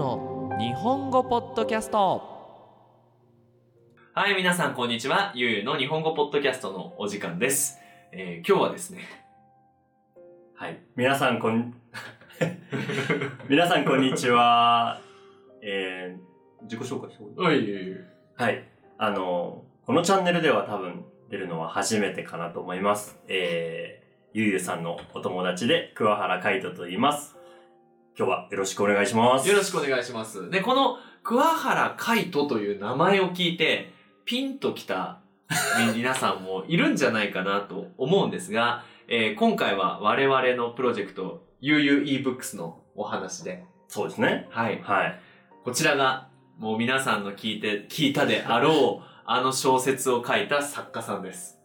の日本語ポッドキャストはい、皆さんこんにちは。ゆうゆうの日本語ポッドキャストのお時間です。えー今日はですね、はい。皆さんこん、皆さんこんにちは。えー、自己紹介してもいいおい、はい。あの、このチャンネルでは多分出るのは初めてかなと思います。えー、ゆうゆうさんのお友達で桑原海人と言います。今日はよろしくお願いします。よろしくお願いします。で、この桑原海人という名前を聞いて、ピンときた 皆さんもいるんじゃないかなと思うんですが、えー今回は我々のプロジェクト、ゆうゆう ebooks のお話で、そうですね。はい。はい。こちらが、もう皆さんの聞いて、聞いたであろう、あの小説を書いた作家さんです。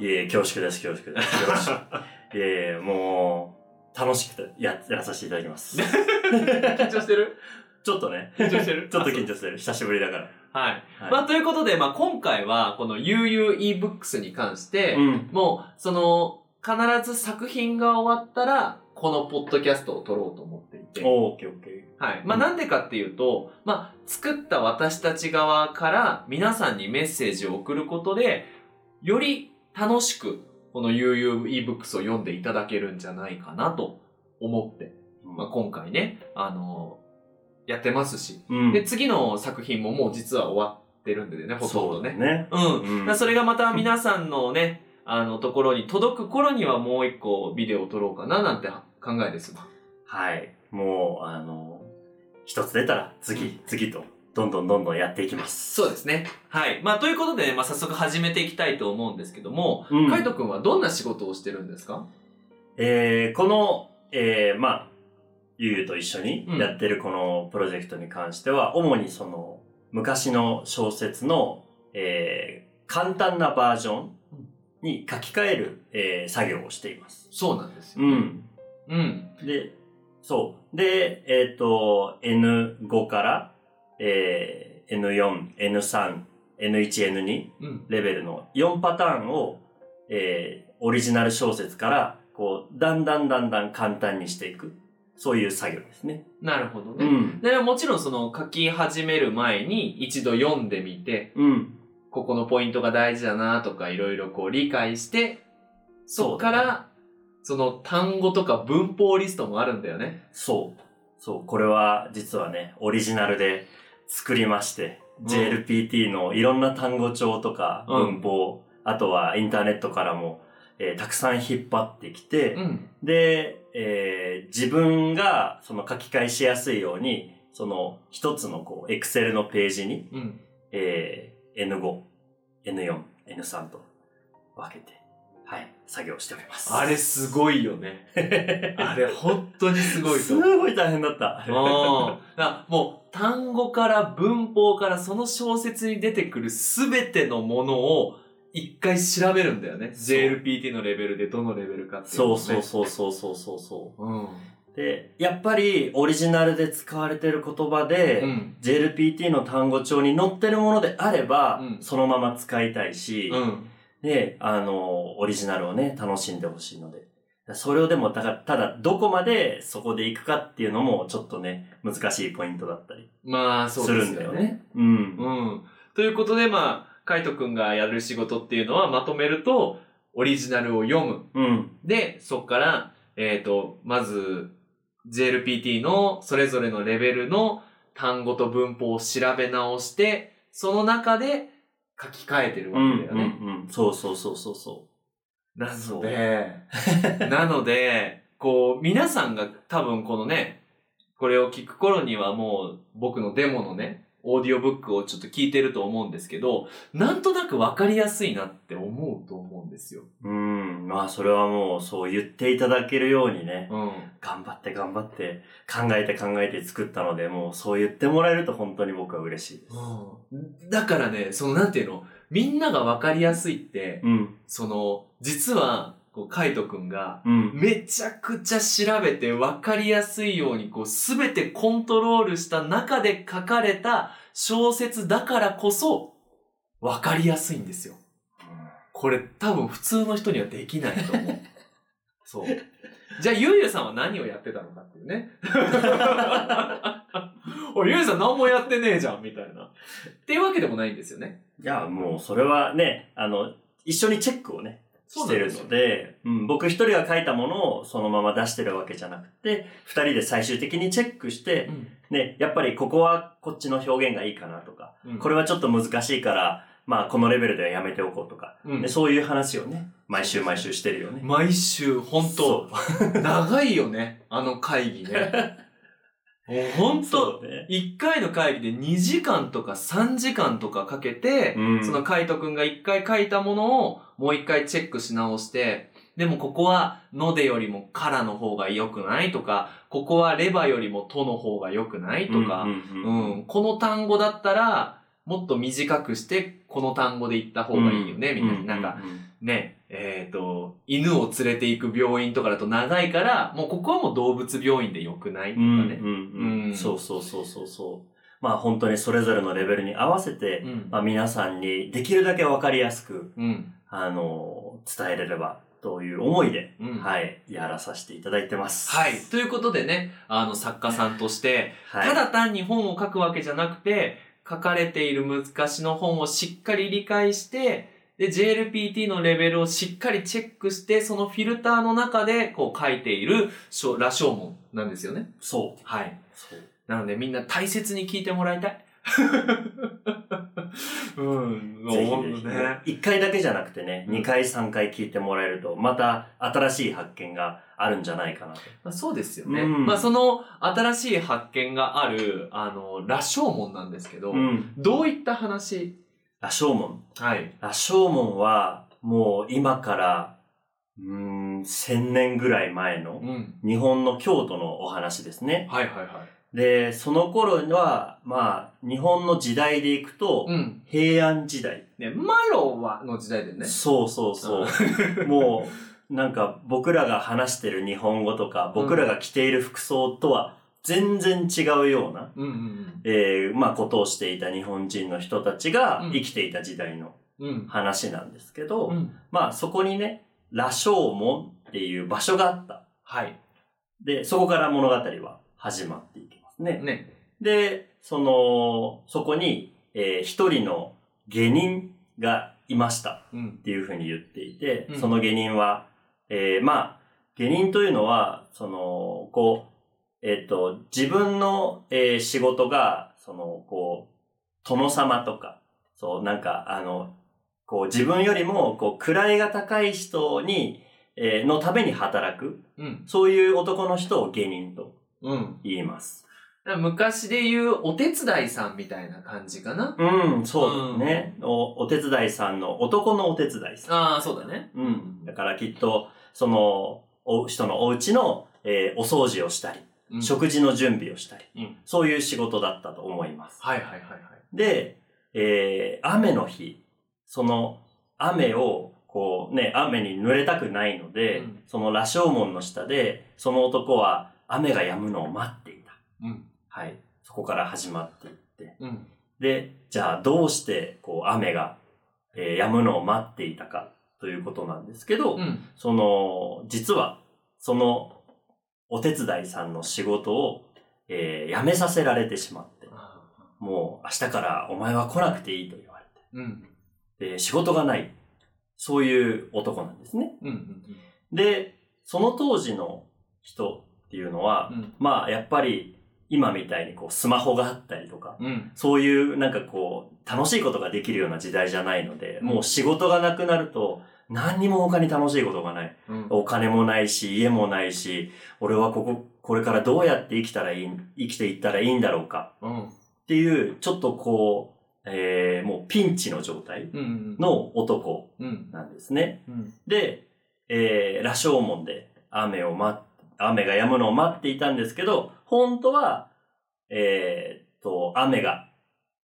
いえ恐縮です、恐縮です。いえ、もう、楽しくてや、やらさせていただきます。緊張してる？ちょっとね、緊張してる？ちょっと緊張してる。久しぶりだから。はい。はいまあ、ということで、まあ、今回は、この UU ebooks に関して、うん。もう、その、必ず作品が終わったら、このポッドキャストを撮ろうと思っていて。オーケーオッケはい。まあ、うんなんでかっていうと、まあ、作った私たち側から皆さんにメッセージを送ることで、より楽しく、この UU ebooks を読んでいただけるんじゃないかなと思って、ー。まあ、今回ね、あのやってますし、うん。で、次の作品ももう実は終わってるんでね、ほとんそどね。ね。うん。うんそれがまた皆さんのね、あの、ところに届く頃にはもう一個ビデオを撮ろうかななんて考えですわ。はい。もう、あの、一つ出たら次、次と、どんどんどんどんやっていきます。そうですね。はい。まあ、ということでね、まあ、早速始めていきたいと思うんですけども、うんカイトくんはどんな仕事をしてるんですか？えー、この、えー、まあ、ゆうゆうと一緒にうんやってるこのプロジェクトに関しては、主にその、昔の小説の、えー、簡単なバージョンに書き換える、えー、作業をしています。そうなんですよ。うん。うん。で、そう。で、えっ、と、N5 から、えー、N4、N3、N1、N2 うん。レベルの4パターンを、えー、オリジナル小説から、こう、だんだんだんだん簡単にしていく。そういう作業ですね。なるほどね。うん。で、もちろんその書き始める前に一度読んでみて、うん。ここのポイントが大事だなとかいろいろこう理解して、そっから、その単語とか文法リストもあるんだよね。そう。そう。これは、実はね、オリジナルで作りまして、うん JLPT のいろんな単語帳とかうん文法、あとはインターネットからも、えーたくさん引っ張ってきて、うん。で、えー自分がその書き換えしやすいように、その一つのこう、エクセルのページに、うん。えー N5、N4、N3 と分けて、はい、作業しております。あれすごいよね。あれ本当にすごいとす。ごい大変だった。うん。だからもう単語から文法からその小説に出てくるすべてのものを一回調べるんだよね。JLPT のレベルでどのレベルかっていうそう。そうそうそうそうそうそう。うん。で、やっぱりオリジナルで使われてる言葉で、うん。JLPT の単語帳に載ってるものであれば、うんそのまま使いたいし、うん。で、あの、オリジナルをね、楽しんでほしいので。それをでも、だから、ただ、どこまでそこで行くかっていうのも、ちょっとね、難しいポイントだったりまあ、そうすですよね。るんだよね。うん。うん。ということで、まあ、カイトくんがやる仕事っていうのはまとめると、オリジナルを読む。うん。で、そっから、えっ、と、まず、JLPT のそれぞれのレベルの単語と文法を調べ直して、その中で書き換えてるわうん。けだよね。うん。うん。そうそうそうそうそなのそうで、なので、こう、皆さんが多分このね、これを聞く頃にはもう僕のデモのね、オーディオブックをちょっと聞いてると思うんですけど、なんとなくわかりやすいなって思うと思うんですよ。う。うん。まあ、それはもう、そう言っていただけるようにね、うん。頑張って頑張って、考えて考えて作ったので、もう、そう言ってもらえると本当に僕は嬉しいです。だからね、そのなんていうの、みんながわかりやすいって、うん。その、実は、こう、カイトくんが、うん。めちゃくちゃ調べて分かりやすいようにこうすべてコントロールした中で書かれた小説だからこそ分かりやすいんですよ。これ多分普通の人にはできないと思う。そう。じゃあゆうゆうさんは何をやってたのかっていうね。おい、ゆうさん何もやってねえじゃん、みたいな。っていうわけでもないんですよね。いや、もうそれはね、あの、一緒にチェックをね、してるので、うん、僕一人が書いたものをそのまま出してるわけじゃなくて、二人で最終的にチェックして、ね、やっぱりここはこっちの表現がいいかなとか、うんこれはちょっと難しいから、まあこのレベルではやめておこうとか、うん。でそういう話をね、毎週毎週してるよね。毎週、本当。長いよね、あの会議ね。もう本当ね。1回の会議で2時間とか3時間とかかけて、うん。そのカイトくんが1回書いたものをもう1回チェックし直して、でもここはのでよりもからの方が良くないとか、ここはレバよりもとの方が良くないとか、うんううんうん。ん、この単語だったら、もっと短くして、この単語で言った方がいいよね、みたいな。なんか、ね、えっ、と、犬を連れて行く病院とかだと長いから、もうここはもう動物病院で良くないとかね。そうそうそうそうそう。まあ本当にそれぞれのレベルに合わせて、うんまあ皆さんにできるだけわかりやすく、うん。あの、伝えれればという思いで、うんはい、やらさせていただいてます。はい。ということでね、あの、作家さんとして、はい。ただ単に本を書くわけじゃなくて、書かれている昔の本をしっかり理解して、で、JLPT のレベルをしっかりチェックして、そのフィルターの中で、こう書いている、羅生門なんですよね。そう。はい。そう。なのでみんな大切に聞いてもらいたい。うん。ぜひほんぜひとね。一回だけじゃなくてね、うん二回三回聞いてもらえると、また新しい発見があるんじゃないかなと。まあ、そうですよね。うんまあその新しい発見がある、あの、羅生門なんですけど、ん。どういった話？羅生門。はい。羅生門は、もう今から、うーん、千年ぐらい前のうん。日本の京都のお話ですね。はいはいはい。で、その頃は、まあ、日本の時代でいくと、うん。平安時代。ね、マロはの時代でね。そうそうそう。もう、なんか僕らが話してる日本語とか、僕らが着ている服装とは全然違うような、うんうんえーまあことをしていた日本人の人たちがうん生きていた時代の。話なんですけど、うん。まあそこにね、羅生門っていう場所があった。はい。で、そこから物語は始まっていきますね。ね。で、その、そこに、えー一人の下人がいました。うんっ。ていうふうに言っていて、うんその下人は、えーまあ、下人というのは、その、こう、えっ、と、自分の、えー仕事が、その、こう、殿様とか、そう、なんか、あの、こう、自分よりも、こう、位が高い人に、えーのために働く、うん。そういう男の人を下人とうん。言います。昔で言うお手伝いさんみたいな感じかな。うん、そうですね。お、お手伝いさんの、男のお手伝いさん。ああ、そうだね。うん。だからきっと、その、お人のお家の、えーお掃除をしたり、うん食事の準備をしたり、うんそういう仕事だったと思います。はいはいはいはい。で、えー雨の日、その雨を、こうね、雨に濡れたくないので、うんその羅生門の下で、その男は雨が止むのを待っていた。うん。はい。そこから始まっていって。うん。で、じゃあどうして、こう雨が、えー止むのを待っていたかということなんですけど、うん。その、実は、その、お手伝いさんの仕事を、えー辞めさせられてしまって、あもう明日からお前は来なくていいと言われーうん。て、で仕事がない。そういう男なんですね。うん。うん。で、その当時の人っていうのは、うん。まあ、やっぱり、今みたいにこう、スマホがあったりとか、うん。そういうなんかこう、楽しいことができるような時代じゃないので、うんもう仕事がなくなると、何にも他に楽しいことがない。うん。お金もないし、家もないし、俺はここ、これからどうやって生きたらいい、生きていったらいいんだろうかうん。っていう、ちょっとこう、えー、もうピンチの状態うん。の男うん。なんですね。うん。で、えー、羅生門で雨を待っ、雨が止むのを待っていたんですけど、本当は、えーっと、雨が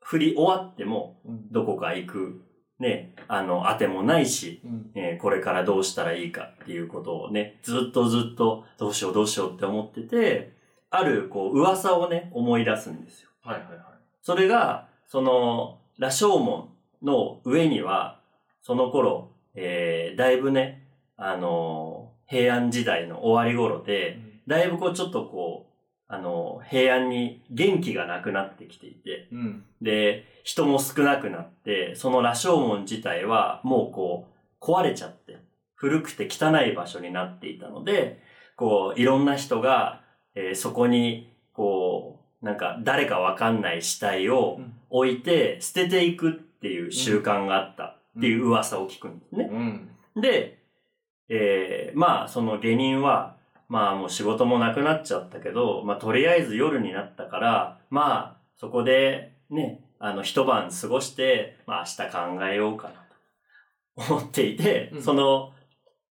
降り終わっても、うん。どこか行く、ね、あの、当てもないし、うん。えーこれからどうしたらいいかっていうことをね、ずっとずっとどうしようどうしようって思ってて、あるこう噂をね、思い出すんですよ。はいはいはい。それが、その、羅生門の上には、その頃、えー、だいぶね、あのー平安時代の終わり頃で、だいぶこうちょっとこう、あの、平安に元気がなくなってきていて、うん。で、人も少なくなって、その羅生門自体はもうこう、壊れちゃって、古くて汚い場所になっていたので、こう、いろんな人が、えーそこに、こう、なんか誰かわかんない死体をうん置いて捨てていくっていう習慣があったっていう噂を聞くんですね。うん。で、えーまあ、その下人は、まあもう仕事もなくなっちゃったけど、まあとりあえず夜になったから、まあそこでね、あの一晩過ごして、まあ明日考えようかなと思っていて、うんその、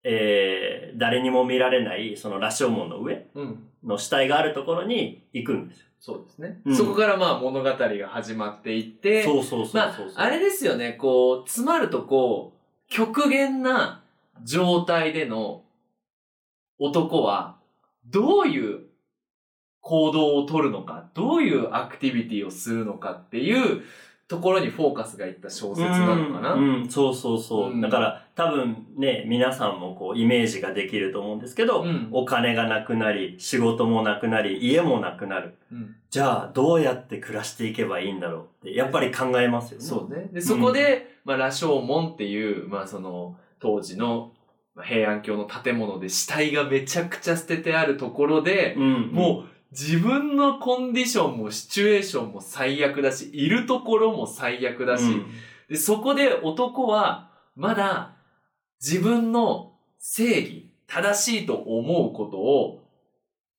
えー誰にも見られないその羅生門の上うん。の死体があるところに行くんですよ。そうですね。うんそこからまあ物語が始まっていって、そうそうそうそうまあ、あれですよね、こう、詰まるとこう、極限な状態での男は、どういう行動を取るのか、どういうアクティビティをするのかっていうところにフォーカスがいった小説なのかな。うん、うんそうそうそう。うんだから多分ね、皆さんもこうイメージができると思うんですけど、うんお金がなくなり、仕事もなくなり、家もなくなる。うんじゃあ、どうやって暮らしていけばいいんだろうって、やっぱり考えますよね。そうね。で、そこで、まあ、羅生門っていう、まあ、その、当時のまあ平安京の建物で死体がめちゃくちゃ捨ててあるところで、うん。もう自分のコンディションもシチュエーションも最悪だし、いるところも最悪だし、うんでそこで男はまだ自分の正義、正しいと思うことを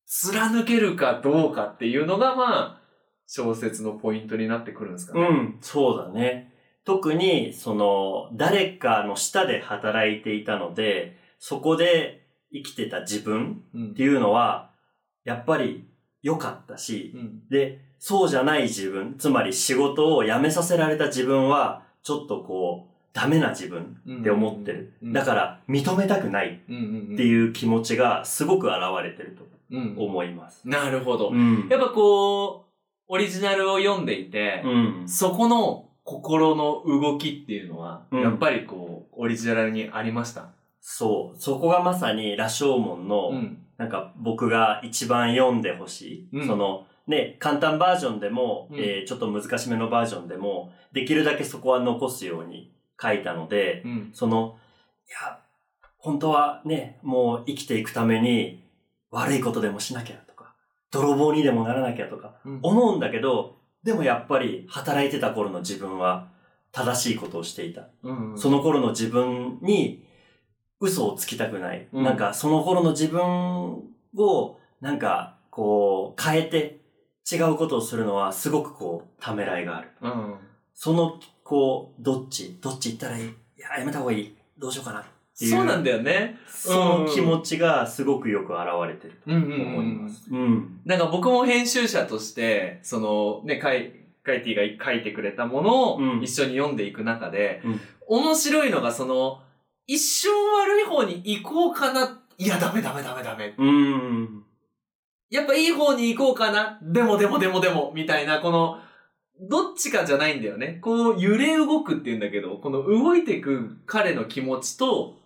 貫けるかどうかっていうのがまあ、小説のポイントになってくるんですかね。うん、そうだね。特に、その、誰かの下で働いていたので、そこで生きてた自分うんっていうのは、やっぱり良かったし、うんで、そうじゃない自分、つまり仕事を辞めさせられた自分は、ちょっとこう、ダメな自分って思ってる。うんだから、認めたくないうんうんっていう気持ちがすごく現れてるとうん思います。なるほど。うんやっぱこう、オリジナルを読んでいて、うん。そこの心の動きっていうのは、うんやっぱりこう、オリジナルにありました？そう。そこがまさに、羅生門の、うん。なんか僕が一番読んでほしい。うんその、ね、簡単バージョンでも、うんえーちょっと難しめのバージョンでも、できるだけそこは残すように書いたので、うん。その、いや、本当はね、もう生きていくために悪いことでもしなきゃとか、泥棒にでもならなきゃとかうん思うんだけど、でもやっぱり働いてた頃の自分は正しいことをしていた。うん。その頃の自分に嘘をつきたくない。うんなんかその頃の自分をなんかこう変えて違うことをするのはすごくこうためらいがある。うん。そのこうどっち？どっち行ったらいい？いや、やめた方がいい。どうしようかな。っていうそうなんだよね。その気持ちがすごくよく現れてるうんと思います。うん。なんか僕も編集者として、そのね、カイ、カイティが書いてくれたものをうん一緒に読んでいく中で、うん面白いのがその、一瞬悪い方に行こうかな。いや、ダメダメダメダメ。うん。やっぱいい方に行こうかな。でもでもでもでも、みたいな、この、どっちかじゃないんだよね。こう、揺れ動くって言うんだけど、この動いていく彼の気持ちと、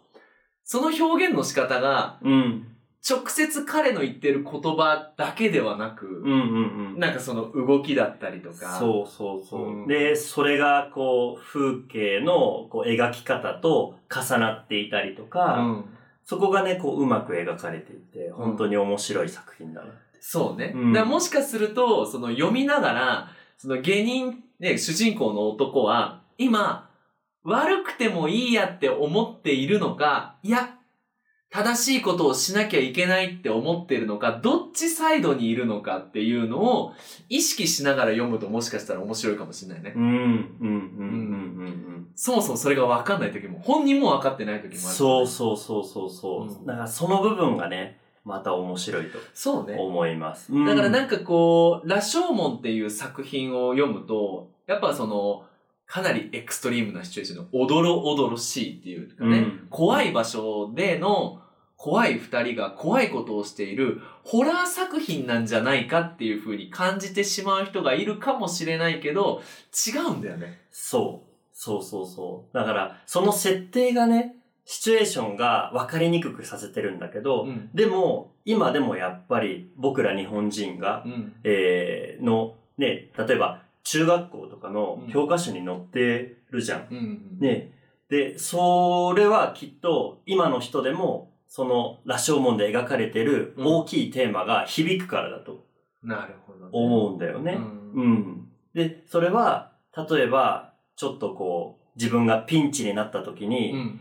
その表現の仕方が、うん。直接彼の言ってる言葉だけではなく、うんうんうん。なんかその動きだったりとか。そうそうそう。うんで、それがこう、風景のこう描き方と重なっていたりとか、うん。そこがね、こう、うまく描かれていて、本当に面白い作品だな。そうね。うんだからもしかすると、その読みながら、その芸人、ね、主人公の男は、今、悪くてもいいやって思っているのか、いや、正しいことをしなきゃいけないって思ってるのか、どっちサイドにいるのかっていうのを意識しながら読むともしかしたら面白いかもしれないね。うん、うん、うん、うん、うん。そもそもそれが分かんない時も、本人も分かってない時もある。そうそうそうそうそう。うんだからその部分がね、また面白いとそうね。思います。だからなんか、かこう、羅生門っていう作品を読むと、やっぱその、かなりエクストリームなシチュエーションのおどろおどろしいっていうかね、うん怖い場所での怖い二人が怖いことをしているホラー作品なんじゃないかっていう風に感じてしまう人がいるかもしれないけど、違うんだよね。そう。そうそうそう。だから、その設定がね、シチュエーションが分かりにくくさせてるんだけど、うん。でも、今でもやっぱり僕ら日本人がう、ん。えー、の、ね、例えば中学校とかの教科書に載ってるじゃん。うん。ね。で、それはきっと今の人でも、その羅生門で描かれてる大きいテーマが響くからだとなるほど、ね。思うんだよね。うんうん。で、それは、例えば、ちょっとこう、自分がピンチになった時に、うん。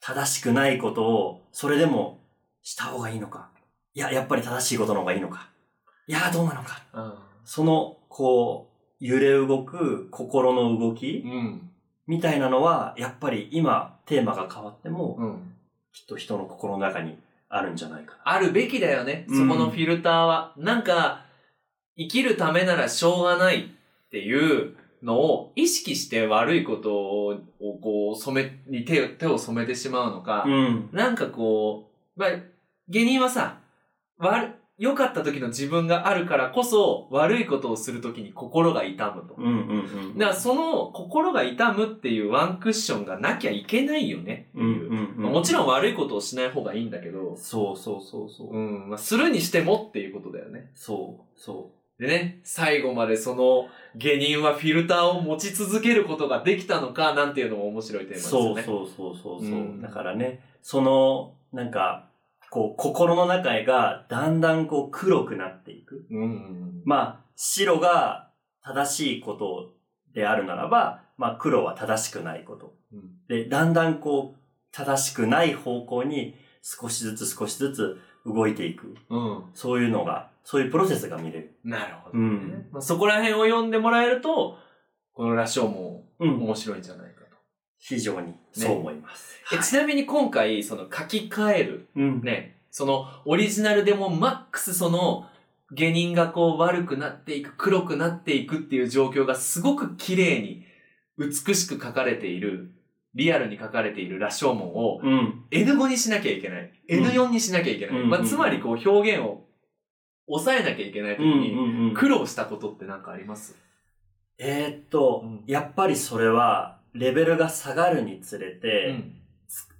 正しくないことを、それでもした方がいいのか？いや、やっぱり正しいことの方がいいのか？いや、どうなのか？うん。その、こう、揺れ動く心の動きうん。みたいなのは、やっぱり今、テーマが変わっても、うん。きっと人の心の中にあるんじゃないかな。あるべきだよね。うんそこのフィルターは。なんか、生きるためならしょうがないっていうのを意識して悪いことをこう染め、に手を手を染めてしまうのか、うん。なんかこう、まあ、芸人はさ、悪、良かった時の自分があるからこそ悪いことをする時に心が痛むと。うんうんうん。だからその心が痛むっていうワンクッションがなきゃいけないよねってうんいう。うんうん。もちろん悪いことをしない方がいいんだけど、そうそうそうそう。うん、まあ、するにしてもっていうことだよね。そう、そでね、最後までその芸人はフィルターを持ち続けることができたのかなんていうのも面白いテーマう。ですよね。そうそうそうそうそう、うんだからね、その、なんか、こう、心の中がだんだんこう黒くなっていく。うんうんまあ、白が正しいことであるならば、まあ黒は正しくないこと。うん。で、だんだんこう、正しくない方向に少しずつ少しずつ動いていく。うん。そういうのが、そういうプロセスが見れる。なるほど、ねうんまあ、そこら辺を読んでもらえると、このラショーもうん。面白いんじゃない。非常にそう思います。えちなみに今回、その書き換える、うん。ね、そのオリジナルでもマックスその、下人がこう悪くなっていく、黒くなっていくっていう状況がすごく綺麗に、美しく書かれている、リアルに書かれている羅生門をうん。N5 にしなきゃいけない。N4 にしなきゃいけない。まあ、うんうんつまりこう表現を抑えなきゃいけない時うんに、うんうん。苦労したことって何かあります？えーっと、うんやっぱりそれは、レベルが下がるにつれて、うん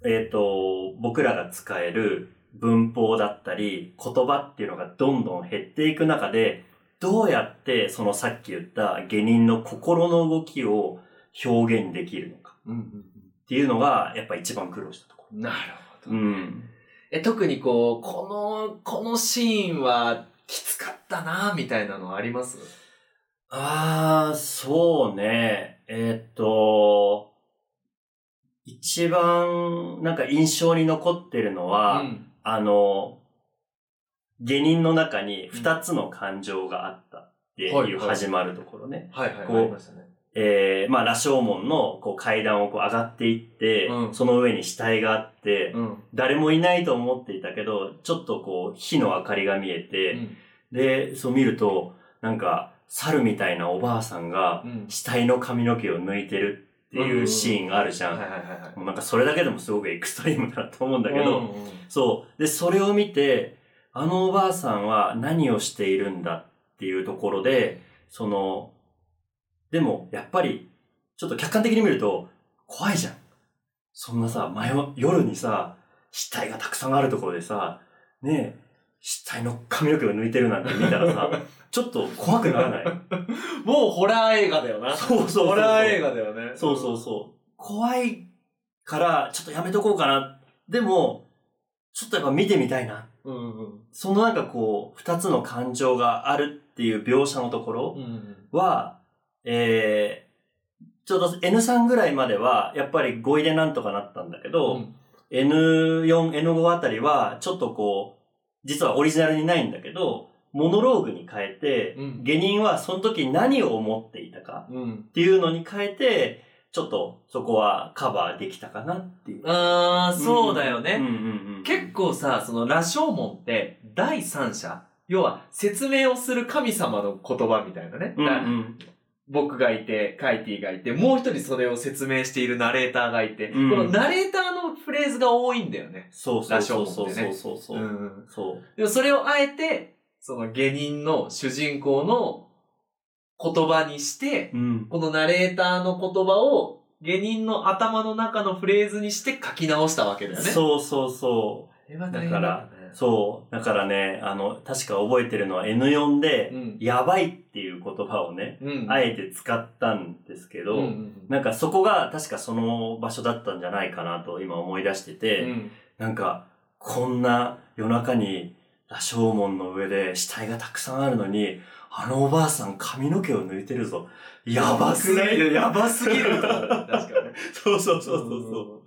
えーっと、僕らが使える文法だったり、言葉っていうのがどんどん減っていく中で、どうやってそのさっき言った下人の心の動きを表現できるのかうんっていうのが、やっぱ一番苦労したとこうんなるほろ。ど。ん。え、特にこう、この、このシーンはきつかったなみたいなのあります？あー、そうね。えーっと、一番なんか印象に残ってるのは、うんあの、下人の中に二つの感情があったっていうはいはい始まるところね。はいはい、こうありましたね。えー、まあ、羅生門のこう階段をこう上がっていって、うんその上に死体があって、うん。誰もいないと思っていたけど、ちょっとこう火の明かりが見えて、うんで、そう見ると、なんか、猿みたいなおばあさんがうん。死体の髪の毛を抜いてるっていうシーンがあるじゃん。もうなんかそれだけでもすごくエクストリームだなと思うんだけど、うんうんそう。で、それを見て、あのおばあさんは何をしているんだっていうところで、その、でも、やっぱり、ちょっと客観的に見ると、怖いじゃん。そんなさ、真夜夜にさ、死体がたくさんあるところでさ、ねえ、死体の髪の毛を抜いてるなんて見たらさ、ちょっと怖くならない もうホラー映画だよな。そうそうそう。ホラー映画だよね。そうそうそう。怖いから、ちょっとやめとこうかな。でも、ちょっとやっぱ見てみたいな。うんうんそのなんかこう、二つの感情があるっていう描写のところうん。うんは、えー、ちょうど N3 ぐらいまでは、やっぱり語彙でなんとかなったんだけど、うん。N4、N5 あたりは、ちょっとこう、実はオリジナルにないんだけど、モノローグに変えて、うん下人はその時何を思っていたかうん。っていうのに変えて、ちょっとそこはカバーできたかなっていう。あー、そうだよね。うんうんうん、結構さ、その羅生門って第三者要は説明をする神様の言葉みたいなね。うんうだん、僕がいて、カイティがいて、もう一人それを説明しているナレーターがいて、うんこのナレーターのフレーズが多いんだよね。そうそうそうそう羅生門ってねそうそう。ん。そう。でもそれをあえて、その下人の主人公の言葉にして、うん。このナレーターの言葉を下人の頭の中のフレーズにして書き直したわけだよね。う。そうそうそう。れは大変だからそう。だからね、あの、確か覚えてるのは N4 で、うん。やばいっていう言葉をね、うん。あえて使ったんですけど、うんうんなんかそこが確かその場所だったんじゃないかなと今思い出してて、うん。なんか、こんな夜中に羅生門の上で死体がたくさんあるのに、あのおばあさん髪の毛を抜いてるぞ。やばすぎる。やばすぎる。確かにね。そうそうそうそうそう。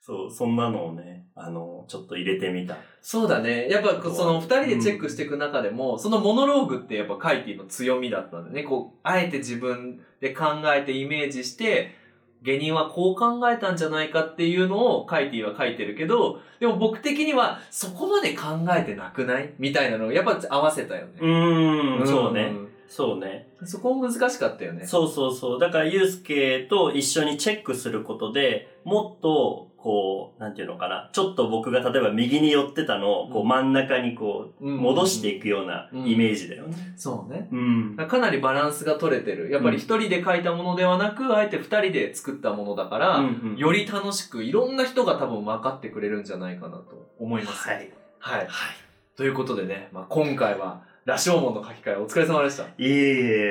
そう、そんなのをね、あの、ちょっと入れてみた。そうだね。やっぱその二人でチェックしていく中でも、そのモノローグってやっぱカイティの強みだったんだよね。こう、あえて自分で考えてイメージして、下人はこう考えたんじゃないかっていうのをカイティは書いてるけど、でも僕的にはそこまで考えてなくない？みたいなのをやっぱ合わせたよね。うーん、そうね。ん。そうね。そこ難しかったよね。そうそうそう。だから、ゆうすけと一緒にチェックすることで、もっと、こう、なんていうのかな。ちょっと僕が例えば右に寄ってたのを、こううん真ん中にこう、うん戻していくようなイメージだよね。そうね。うん。かなりバランスが取れてる。やっぱり一人で書いたものではなく、あえて二人で作ったものだから、うんうんより楽しく、いろんな人が多分分かってくれるんじゃないかなと思います。はい。はい。はい。ということでね、まあ、今回は、羅生門の書き換えお疲れ様でした。いえい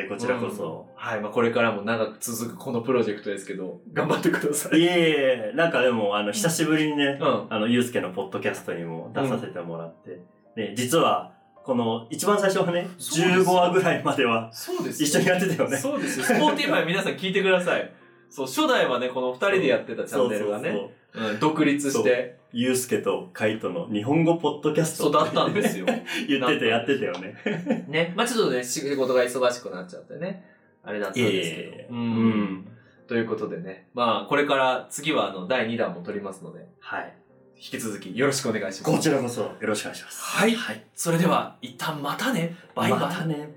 え、こちらこそ。はい。まあ、これからも長く続くこのプロジェクトですけど、頑張ってください。いえいえ、なんかでも、あの、久しぶりにね、うん。あの、ゆうすけのポッドキャストにも出させてもらって、ね、実は、この、一番最初はね、そうですよ15話ぐらいまではそうです一緒にやってたよね。そうですよ。スポーティファイ皆さん聞いてください。そう、初代はね、この二人でやってたチャンネルがね、独立してゆうすけとカイトの日本語ポッドキャスト育ったんですよ。言っててやってたよね。ね。まあちょっとね、仕事が忙しくなっちゃってね。あれだったんですけど。ええう。うんん。ということでね。まあこれから次はあの第2弾も撮りますので、はい。引き続きよろしくお願いします。こちらこそよろしくお願いします。はいはい。それでは一旦またね。バイバイ。またね。